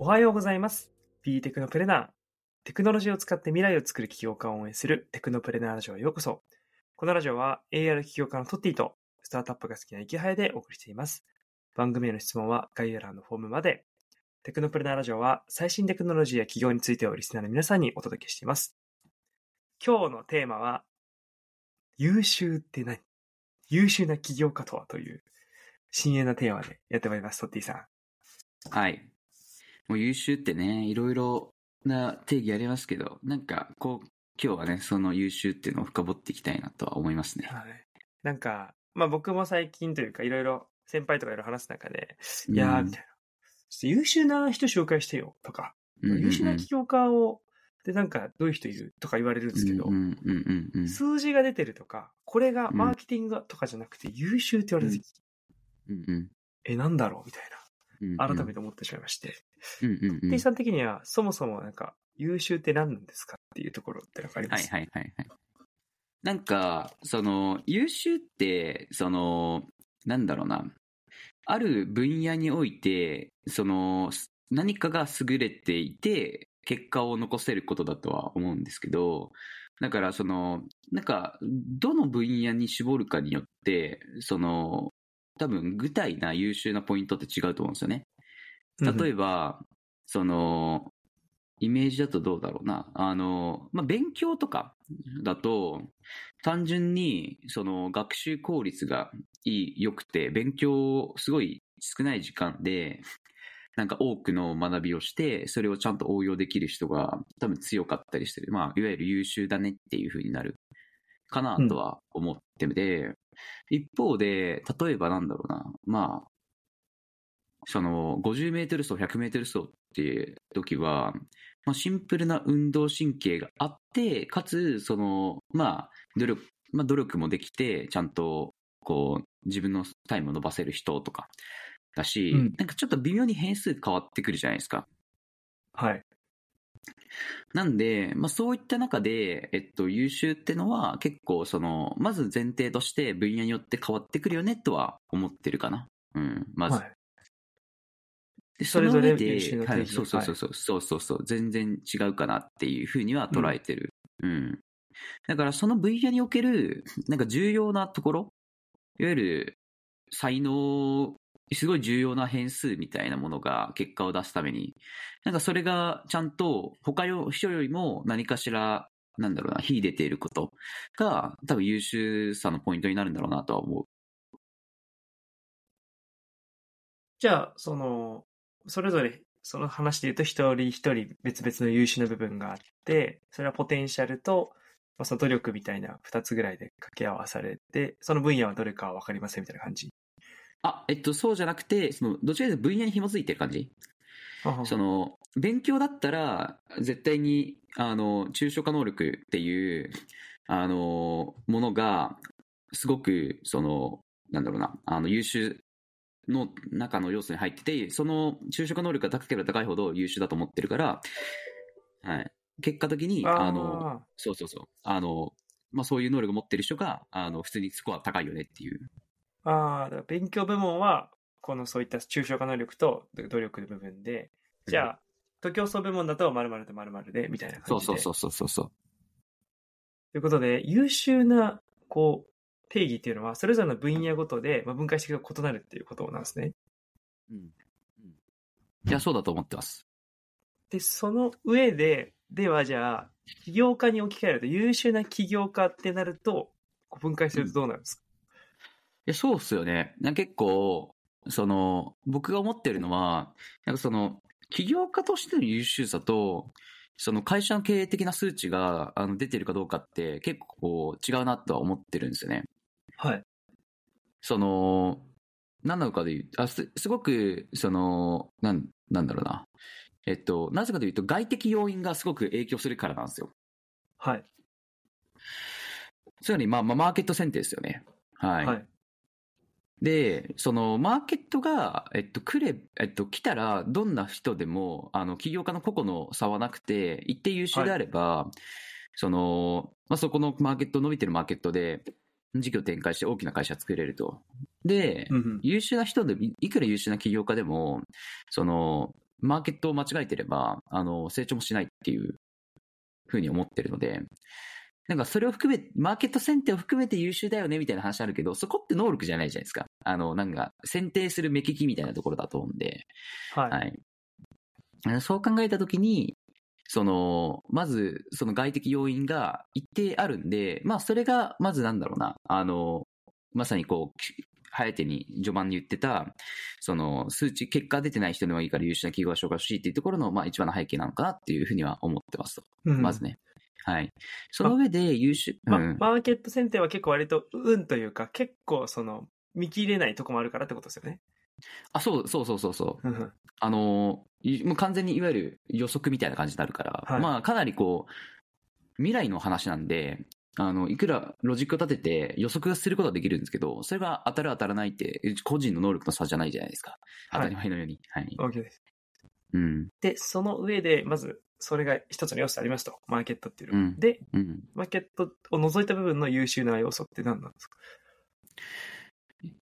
おはようございます。B テクノプレナー。テクノロジーを使って未来を作る起業家を応援するテクノプレナーラジオへようこそ。このラジオは AR 起業家のトッティとスタートアップが好きな池早でお送りしています。番組への質問は概要欄のフォームまで。テクノプレナーラジオは最新テクノロジーや企業についてをリスナーの皆さんにお届けしています。今日のテーマは、優秀って何？優秀な起業家とはという深淵なテーマでやってまいります、トッティさん。はい。もう優秀ってね、いろいろな定義ありますけど、なんか、こう、今日はね、その優秀っていうのを深掘っていきたいなとは思いますね。はい。なんか、まあ僕も最近というかいろいろ先輩とかいろいろ話す中で、いやー、みたいな。優秀な人紹介してよとか、うんうんうん。優秀な起業家を、で、なんかどういう人いるとか言われるんですけど、うんうんうんうん数字が出てるとか、これがマーケティングとかじゃなくて優秀って言われた時、うん。うんえ、なんだろうみたいうんな、改めて思ってしまいまして。うんうんうんテイさん的には、そもそもなんか、優秀って何なんですかっていうところってなんかありまはいすはいはいはい。なんか、その、優秀って、その、なんだろうな。ある分野において、その、何かが優れていて、結果を残せることだとは思うんですけど、だからその、なんか、どの分野に絞るかによって、その、多分具体な優秀なポイントって違うと思うんですよね。例えば、その、イメージだとどうだろうな。あの、まあ、勉強とかだと、単純に、その、学習効率が、良くて、勉強すごい少ない時間で、なんか多くの学びをして、それをちゃんと応用できる人が多分強かったりしてる。まあ、いわゆる優秀だねっていう風になるかなとは思ってて、一方で、例えばなんだろうな。まあ、その、50メートル走、100メートル走っていう時は、まあ、シンプルな運動神経があって、かつ、その、まあ、努力、まあ、努力もできて、ちゃんと、こう、自分のタイムを伸ばせる人とか、だし、うんなんかちょっと微妙に変数変わってくるじゃないですか。はい。なんで、まあそういった中で、えっと、優秀ってのは結構その、まず前提として分野によって変わってくるよねとは思ってるかな。うん、まず。はい。でそれぞれの上で優秀の定義はい、そうそうそうそう、そうそうそう、全然違うかなっていうふうには捉えてる。うん。だからその分野における、なんか重要なところ、いわゆる才能、すごい重要な変数みたいなものが結果を出すために、なんかそれがちゃんと他の人よりも何かしら、なんだろうな、秀でていることが多分優秀さのポイントになるんだろうなとは思う。じゃあ、その、それぞれ、その話で言うと一人一人別々の優秀な部分があって、それはポテンシャルと、まあ、その努力みたいな二つぐらいで掛け合わされて、その分野はどれかはわかりませんみたいな感じ。あ、えっと、そうじゃなくて、その、どちらかというと分野に紐づいてる感じその、勉強だったら、絶対に、あの、抽象化能力っていう、あの、ものが、すごく、その、なんだろうな、あの、優秀の中の要素に入ってて、その抽象化能力が高ければ高いほど優秀だと思ってるから、はい。結果的に、ああの、あそうそうそう、あの、まあ、そういう能力を持ってる人が、あの、普通にスコア高いよねっていう。ああ、だから勉強部門は、このそういった抽象化能力と努力の部分で、じゃあ、徒競走部門だと〇〇と〇〇で、みたいな感じで。そうそうそうそうそうそう。ということで、優秀な、こう、定義っていうのは、それぞれの分野ごとで、まあ、分解していくと異なるっていうことなんですね。うん。うんいや、そうだと思ってます。で、その上で、ではじゃあ、起業家に置き換えると、優秀な起業家ってなると、分解するとどうなるんですか、いや、そうっすよね。な結構、その、僕が思ってるのは、なんかその、起業家としての優秀さと、その会社の経営的な数値があの出てるかどうかって結構違うなとは思ってるんですよね。はい。その、何なのかで言う、あすすごく、その、なん、なんだろうな。えっと、なぜかというと外的要因がすごく影響するからなんですよ。はい。つまり、まあ、まあ、マーケット選定ですよね。はい。はい。で、そのマーケットが、えっと、来れ、えっと、来たら、どんな人でも、あの、起業家の個々の差はなくて、一定優秀であれば、その、まあ、そこのマーケット、伸びてるマーケットで、事業展開して大きな会社作れると。で、うんうん優秀な人で、いいくら優秀な起業家でも、その、マーケットを間違えてれば、あの、成長もしないっていうふうに思ってるので、なんかそれを含め、マーケット選定を含めて優秀だよねみたいな話あるけど、そこって能力じゃないじゃないですか。あの、なんか、選定する目利きみたいなところだと思うんで、はい。はい。そう考えたときに、その、まず、その外的要因が一定あるんで、まあ、それが、まずなんだろうな、あの、まさにこう、早手に序盤に言ってた、その、数値、結果出てない人でもいいから優秀な企業が紹介欲しいっていうところの、まあ、一番の背景なのかなっていうふうには思ってますと。うんまずね。はい。その上で優秀、まうんマーケット選定は結構割と運というか、結構その、見切れないとこもあるからってことですよね。あ、そう、そうそうそうそう。あの、いもう完全にいわゆる予測みたいな感じになるから、はいまあかなりこう、未来の話なんで、あの、いくらロジックを立てて予測することはできるんですけど、それが当たる当たらないって、個人の能力の差じゃないじゃないですか。当たり前のように。はい。OK です。うん。で、その上で、まず、それが一つの要素ありますと。マーケットっていうのが。うんで、うん。マーケットを除いた部分の優秀な要素って何なんですか？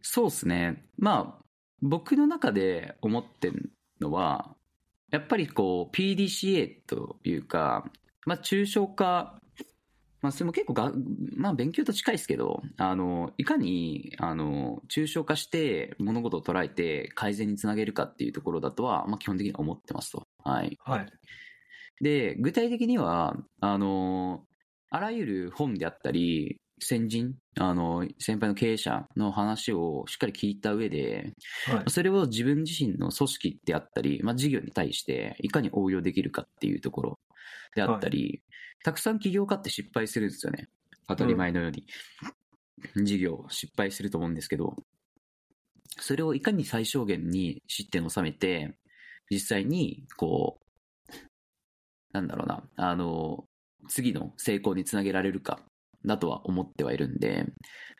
そうですね。まあ、僕の中で思ってるのは、やっぱりこう、PDCA というか、まあ、抽象化、まあ、それも結構が、まあ、勉強と近いですけど、あの、いかに、あの、抽象化して物事を捉えて改善につなげるかっていうところだとは、まあ、基本的には思ってますと。はい。はい。で、具体的には、あの、あらゆる本であったり、先人、あの、先輩の経営者の話をしっかり聞いた上で、はい。それを自分自身の組織であったり、まあ、事業に対していかに応用できるかっていうところであったり、たくさん起業家って失敗するんですよね。当たり前のように。事業失敗すると思うんですけど、それをいかに最小限に失点を収めて、実際に、こう、なんだろうな、あの、次の成功につなげられるか、だとは思ってはいるんで、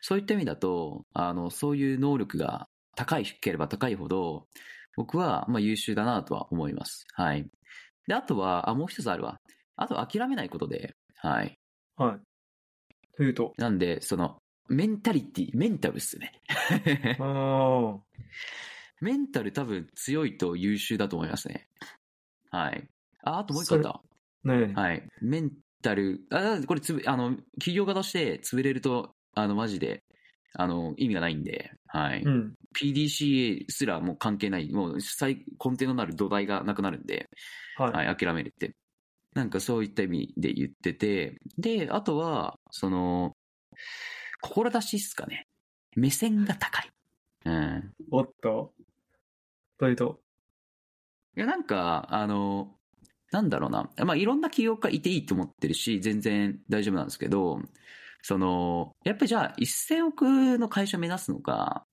そういった意味だと、あの、そういう能力が高いければ高いほど、僕は、まあ、優秀だなとは思います。はい。で、あとは、あ、もう一つあるわ。あと、諦めないことで、はい。はい。というと？なんで、その、メンタリティ、メンタルっすね。メンタル多分強いと優秀だと思いますね。はい。あ、あともう一個あった。ねはい。メンタル、あ、これつぶ、あの、企業家として潰れると、あの、マジで、あの、意味がないんで、はい。うん。PDCA すらもう関係ない、もう最根底のなる土台がなくなるんで、はい。はい、諦めるって。なんかそういった意味で言ってて、で、あとは、その、志っすかね。目線が高い。うん。おっと。というと？いや、なんか、あの、なんだろうな。まあ、いろんな起業家いていいと思ってるし、全然大丈夫なんですけど、その、やっぱりじゃあ、1000億の会社目指すのか、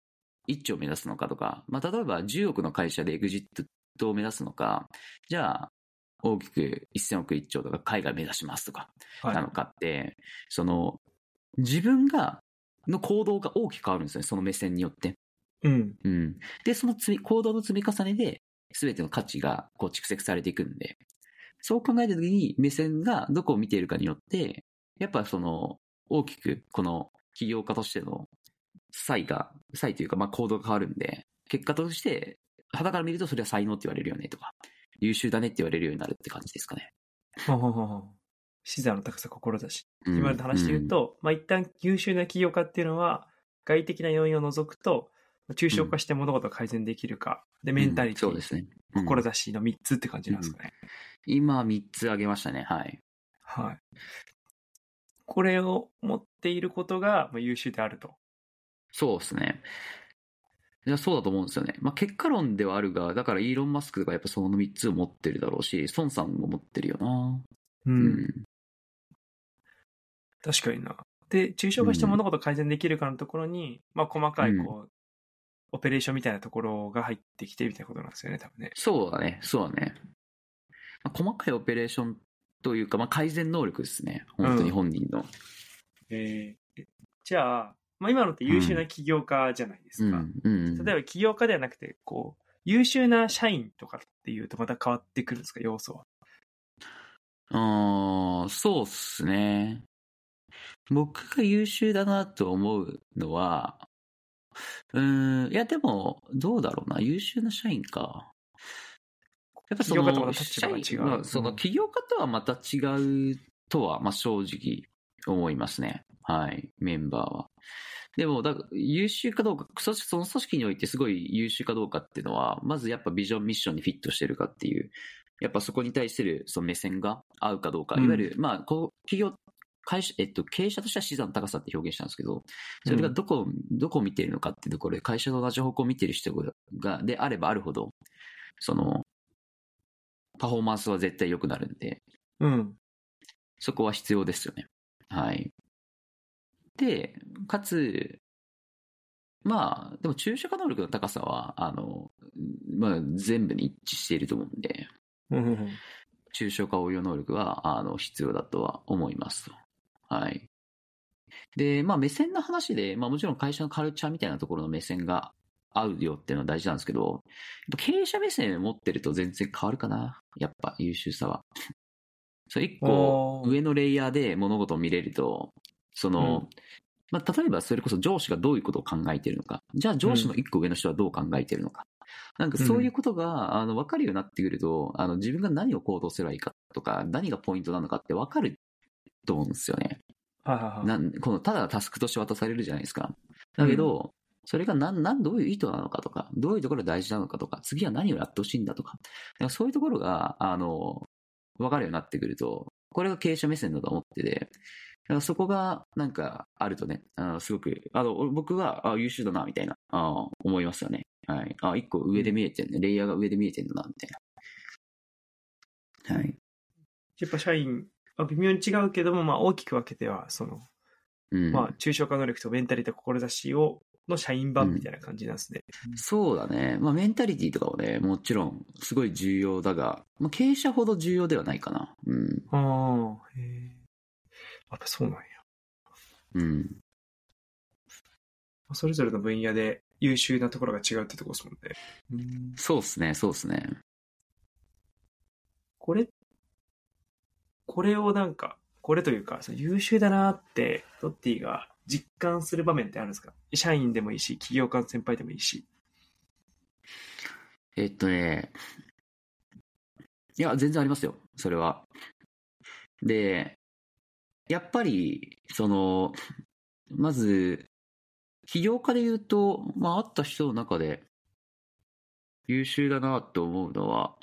1兆目指すのかとか、まあ、例えば10億の会社でエグジットを目指すのか、じゃあ、大きく1000億1兆とか海外目指しますとか、はいなのかって、その、自分が、の行動が大きく変わるんですよね、その目線によって。うん。うん。で、その行動の積み重ねで、すべての価値がこう蓄積されていくんで、そう考えたときに目線がどこを見ているかによって、やっぱその、大きくこの起業家としての差異が、差異というかまあ行動が変わるんで、結果として、肌から見るとそれは才能って言われるよねとか、優秀だねって言われるようになるって感じですかね。ほうほうほうほう視座の高さ、志。うん今の話で言う、と、まあ一旦優秀な起業家っていうのは、外的な要因を除くと、抽象化して物事を改善できるか、で、メンタリティ、うんそうですね。うん志の3つって感じなんですかね。今3つ挙げましたね。はい。はい。これを持っていることがまあ優秀であると。そうですね。いや、そうだと思うんですよね。まあ、結果論ではあるが、だからイーロン・マスクとかやっぱその3つを持ってるだろうし、孫さんも持ってるよな。う。うん確かにな。で、抽象化して物事を改善できるかのところに、まあ細かいこう、オペレーションみたいなところが入ってきてみたいなことなんですよね、多分ね。そうだね、そうだね。まあ、細かいオペレーションというか、まあ、改善能力ですね。本当に本人の。えーじゃあ、まあ今のって優秀な起業家じゃないですか。うん。うん。例えば起業家ではなくて、こう、優秀な社員とかっていうとまた変わってくるんですか、要素は。あーそうっすね。僕が優秀だなと思うのは、うーん、いやでも、どうだろうな。優秀な社員か。やっぱそ起業家との、また立場が違うそのうん起業家とはまた違うとは、まあ正直思いますね。はい、メンバーは。でも、だ優秀かどうか、そその組織においてすごい優秀かどうかっていうのは、まずやっぱビジョンミッションにフィットしてるかっていう、やっぱそこに対するその目線が合うかどうか、うんいわゆる、まあ、こう、企業、会社、えっと、経営者としては資産の高さって表現したんですけど、それがどこ、どこを見てるのかっていうところで、会社と同じ方向を見てる人が、であればあるほど、その、パフォーマンスは絶対良くなるんで、うん。そこは必要ですよね。はい。で、かつ、まあ、でも抽象化能力の高さは、あの、まあ、全部に一致していると思うんで、うん化応用能力は、あの、必要だとは思いますと。はい。で、まあ、目線の話で、まあ、もちろん会社のカルチャーみたいなところの目線が合うよっていうのは大事なんですけど、経営者目線を持ってると全然変わるかな。やっぱ優秀さは。そう、一個上のレイヤーで物事を見れると、その、うんまあ、例えばそれこそ上司がどういうことを考えているのか。じゃあ上司の一個上の人はどう考えているのか。なんかそういうことが、あの、分かるようになってくると、あの、自分が何を行動すればいいかとか、何がポイントなのかって分かると思うんですよね。はいはいはい。なんこのただタスクとして渡されるじゃないですか。だけど、それが何、何、どういう意図なのかとか、どういうところが大事なのかとか、次は何をやってほしいんだとか、かそういうところが、あの、分かるようになってくると、これが経営者目線だと思ってて、そこがなんかあるとね、あのすごく、あの、僕はあ優秀だな、みたいな、あ思いますよね。はい。あ、一個上で見えてんね。レイヤーが上で見えてんだな、みたいな。はい。やっぱ社員、まあ、微妙に違うけども、まあ大きく分けては、その、うん。まあ抽象化能力とメンタリティと志を、の社員版みたいな感じなんですね。そうだね。まあ、メンタリティとかもね、もちろん、すごい重要だが、まあ、経営者ほど重要ではないかな。うん。ああ、へえ。やっぱそうなんや。うん。まあそれぞれの分野で優秀なところが違うってとこですもんね。うんそうっすね、そうっすね。これ、これをなんか、これというか、優秀だなって、トッティが実感する場面ってあるんですか？社員でもいいし、企業間先輩でもいいし。えっとね、いや、全然ありますよ、それは。で、やっぱり、その、まず、起業家で言うと、まあ、会った人の中で、優秀だなと思うのは、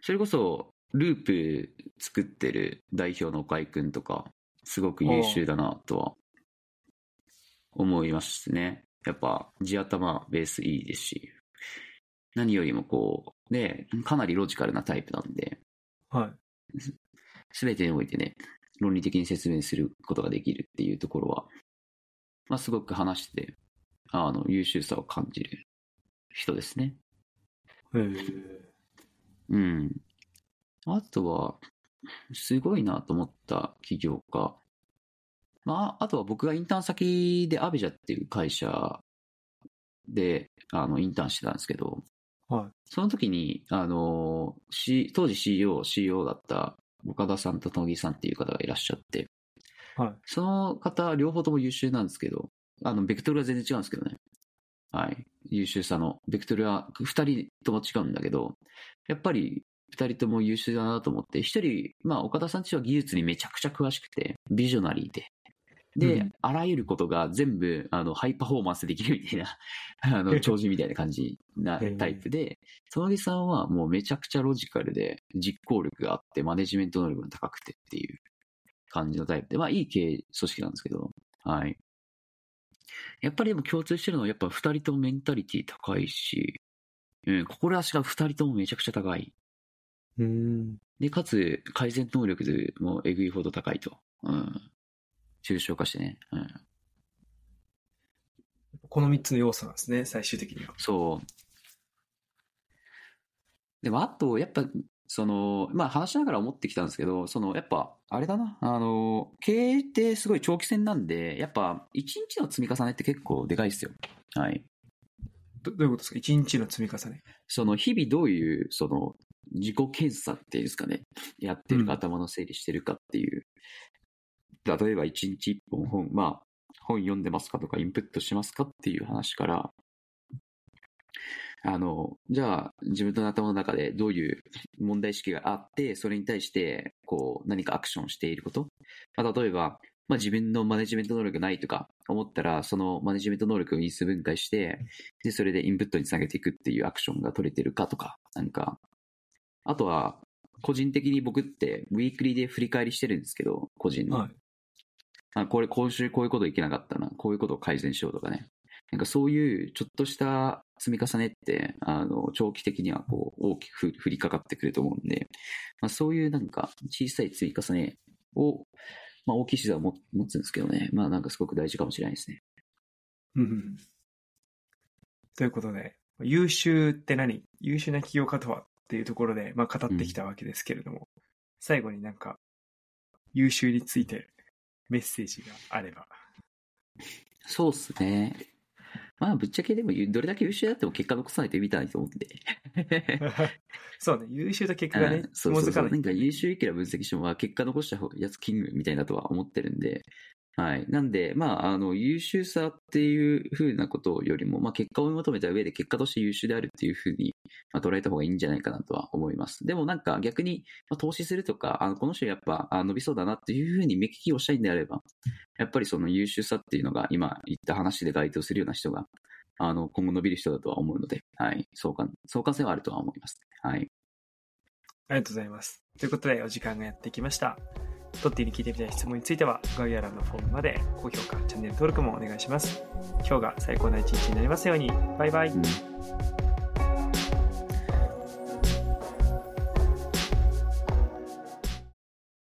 それこそ、ループ作ってる代表の岡井くんとか、すごく優秀だなとは思いますね。やっぱ地頭ベースいいですし、何よりもこう、ね、かなりロジカルなタイプなんで、はい。すべてにおいてね、論理的に説明することができるっていうところは、まあすごく話して、あの、優秀さを感じる人ですね。へえ。うん。あとは、すごいなと思った起業家。まあ、あとは僕がインターン先でアベジャっていう会社で、あの、インターンしてたんですけど、はい。その時に、あの、C、当時 CEO、CEO だった岡田さんと野木さんっていう方がいらっしゃって、はい。その方、両方とも優秀なんですけど、あの、ベクトルは全然違うんですけどね。はい。優秀さの。ベクトルは二人とも違うんだけど、やっぱり二人とも優秀だなと思って、一人、まあ、岡田さんちは技術にめちゃくちゃ詳しくて、ビジョナリーで。で、うんあらゆることが全部、あの、ハイパフォーマンスできるみたいな、あの、超人みたいな感じなタイプで、その木さんはもうめちゃくちゃロジカルで、実行力があって、マネジメント能力が高くてっていう感じのタイプで、まあ、いい経営組織なんですけど、はい。やっぱりでも共通してるのは、やっぱ二人ともメンタリティ高いし、うん、志が二人ともめちゃくちゃ高い。うん。で、かつ、改善能力もえぐいほど高いと。うん。抽象化してね。うん。この3つの要素なんですね、最終的には。そう。でも、あと、やっぱ、その、まあ話しながら思ってきたんですけど、その、やっぱ、あれだな、あの、経営ってすごい長期戦なんで、やっぱ、一日の積み重ねって結構でかいですよ。はい。どどういうことですか？一日の積み重ね。その、日々どういう、その、自己検査っていうんですかね、やってるか、頭の整理してるかっていう。例えば、一日一本本、まあ、本読んでますかとか、インプットしますかっていう話から、あの、じゃあ、自分の頭の中でどういう問題意識があって、それに対して、こう、何かアクションしていること。まあ、例えば、まあ、自分のマネジメント能力ないとか思ったら、そのマネジメント能力を因数分解して、で、それでインプットにつなげていくっていうアクションが取れてるかとか、なんか、あとは、個人的に僕って、ウィークリーで振り返りしてるんですけど、個人の。はい。あこれ今週こういうこといけなかったな、こういうことを改善しようとかね。なんかそういうちょっとした積み重ねって、あの、長期的にはこう大きく降りかかってくると思うんで、まあそういうなんか小さい積み重ねを、まあ大きい資産を持持つんですけどね、まあなんかすごく大事かもしれないですね。うんうん。ということで、優秀って何？優秀な起業家とは？っていうところで、まあ、語ってきたわけですけれども、最後になんか、優秀についてメッセージがあれば。そうっすね。まあぶっちゃけでもどれだけ優秀であっても結果残さないと意味ないと思うんで。そうね、優秀と結果がねうん、そうそうそう。な。んか優秀いくら分析しても、まあ結果残した方がやつキングみたいだとは思ってるんで、はい。なんで、まあ、あの、優秀さっていう風なことよりも、まあ結果を追い求めた上で結果として優秀であるっていう風に、まあ、捉えた方がいいんじゃないかなとは思います。でもなんか逆に、まあ、投資するとか、あの、この人やっぱあ伸びそうだなっていう風に目利きをしたいんであれば、やっぱりその優秀さっていうのが今言った話で該当するような人が、あの、今後伸びる人だとは思うので、はい。相関、相関性はあるとは思います。はい。ありがとうございます。ということで、お時間がやってきました。トッティに聞いてみたい質問については、概要欄のフォームまで高評価、チャンネル登録もお願いします。今日が最高な一日になりますように。バイバイ。うん